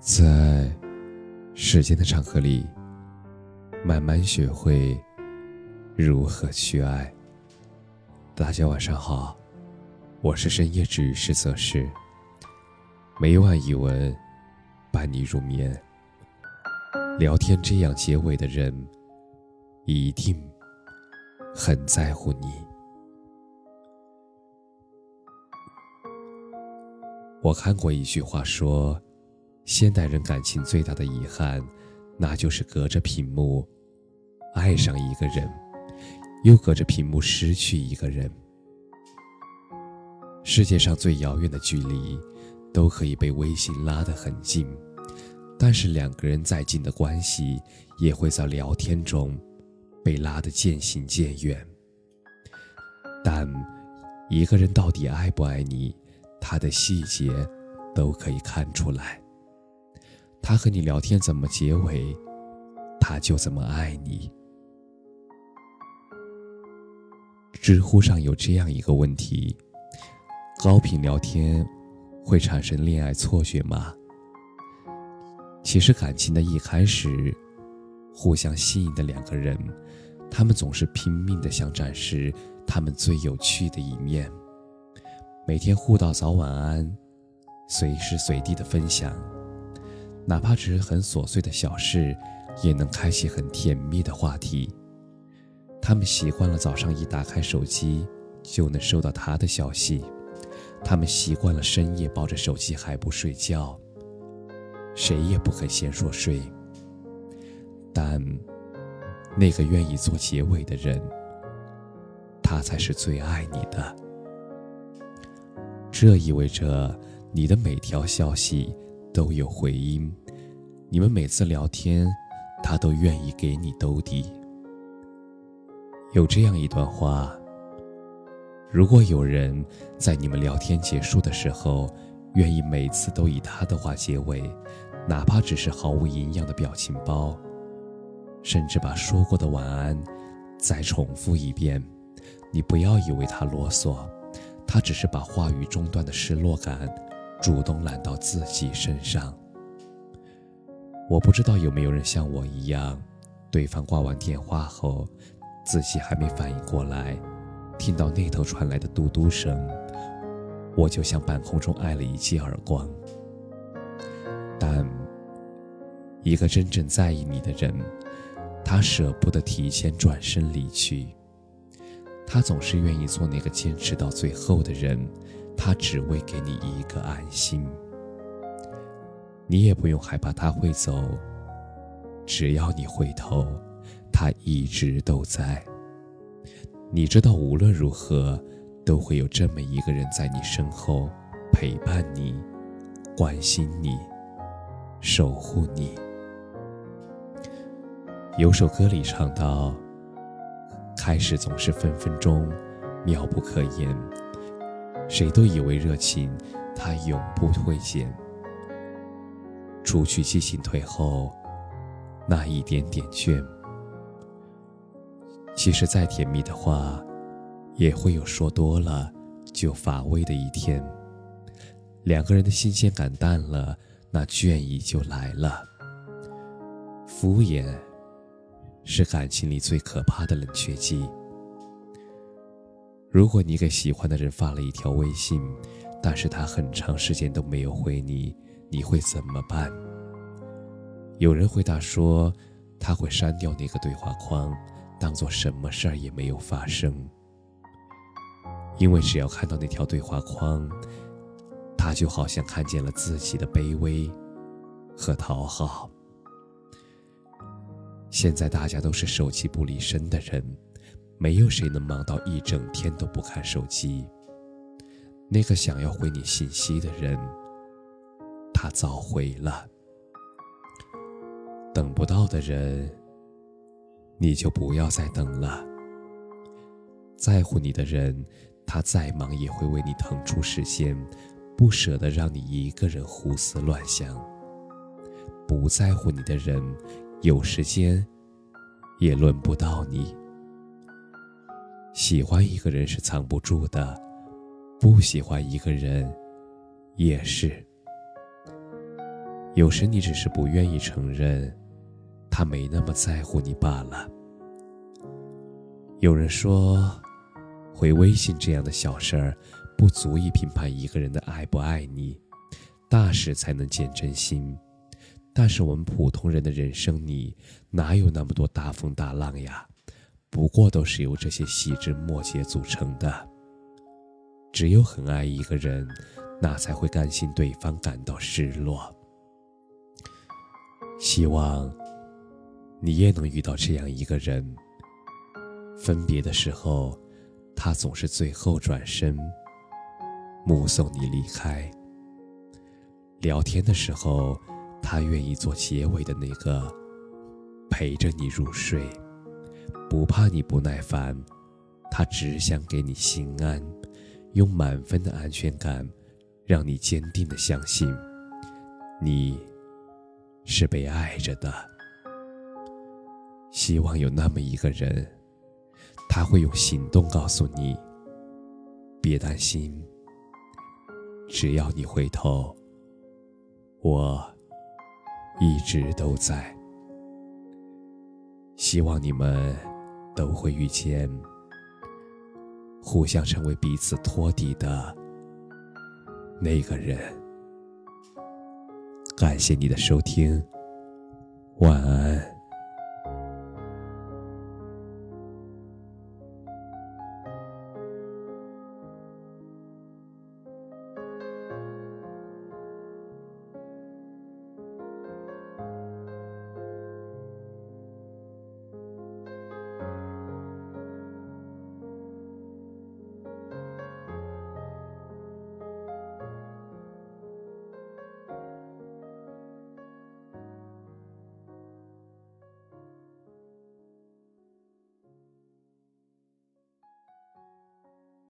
在时间的长河里，慢慢学会如何去爱。大家晚上好，我是深夜治愈师泽师。每晚一文伴你入眠。聊天这样结尾的人，一定很在乎你。我看过一句话说。现代人感情最大的遗憾，那就是隔着屏幕爱上一个人，又隔着屏幕失去一个人。世界上最遥远的距离，都可以被微信拉得很近，但是两个人再近的关系，也会在聊天中被拉得渐行渐远。但一个人到底爱不爱你，他的细节都可以看出来。他和你聊天怎么结尾，他就怎么爱你。知乎上有这样一个问题：高频聊天会产生恋爱错觉吗？其实感情的一开始，互相吸引的两个人，他们总是拼命的想展示他们最有趣的一面，每天互道早晚安，随时随地的分享。哪怕只是很琐碎的小事，也能开启很甜蜜的话题。他们习惯了早上一打开手机就能收到他的消息，他们习惯了深夜抱着手机还不睡觉，谁也不肯先说睡。但那个愿意做结尾的人，他才是最爱你的。这意味着你的每条消息。都有回音，你们每次聊天，他都愿意给你兜底。有这样一段话：如果有人在你们聊天结束的时候，愿意每次都以他的话结尾，哪怕只是毫无营养的表情包，甚至把说过的晚安再重复一遍，你不要以为他啰嗦，他只是把话语中断的失落感。主动揽到自己身上。我不知道有没有人像我一样，对方挂完电话后，自己还没反应过来，听到那头传来的嘟嘟声，我就向半空中挨了一记耳光。但一个真正在意你的人，他舍不得提前转身离去，他总是愿意做那个坚持到最后的人。他只为给你一个安心，你也不用害怕他会走。只要你回头，他一直都在。你知道，无论如何，都会有这么一个人在你身后陪伴你、关心你、守护你。有首歌里唱到：“开始总是分分钟，妙不可言。”谁都以为热情，它永不会减。除去激情退后，那一点点倦。其实再甜蜜的话，也会有说多了就乏味的一天。两个人的新鲜感淡了，那倦意就来了。敷衍，是感情里最可怕的冷却剂。如果你给喜欢的人发了一条微信，但是他很长时间都没有回你，你会怎么办？有人回答说，他会删掉那个对话框，当做什么事儿也没有发生。因为只要看到那条对话框，他就好像看见了自己的卑微和讨好。现在大家都是手机不离身的人。没有谁能忙到一整天都不看手机。那个想要回你信息的人，他早回了。等不到的人，你就不要再等了。在乎你的人，他再忙也会为你腾出时间，不舍得让你一个人胡思乱想。不在乎你的人，有时间也轮不到你。喜欢一个人是藏不住的，不喜欢一个人也是。有时你只是不愿意承认，他没那么在乎你罢了。有人说，回微信这样的小事儿，不足以评判一个人的爱不爱你，大事才能见真心。但是我们普通人的人生，你哪有那么多大风大浪呀？不过都是由这些细枝末节组成的。只有很爱一个人，那才会甘心对方感到失落。希望你也能遇到这样一个人。分别的时候，他总是最后转身，目送你离开。聊天的时候，他愿意做结尾的那个，陪着你入睡，不怕你不耐烦，他只想给你心安，用满分的安全感，让你坚定的相信，你。是被爱着的，希望有那么一个人，他会用行动告诉你：别担心，只要你回头，我一直都在。希望你们都会遇见，互相成为彼此托底的那个人。感谢你的收听，晚安。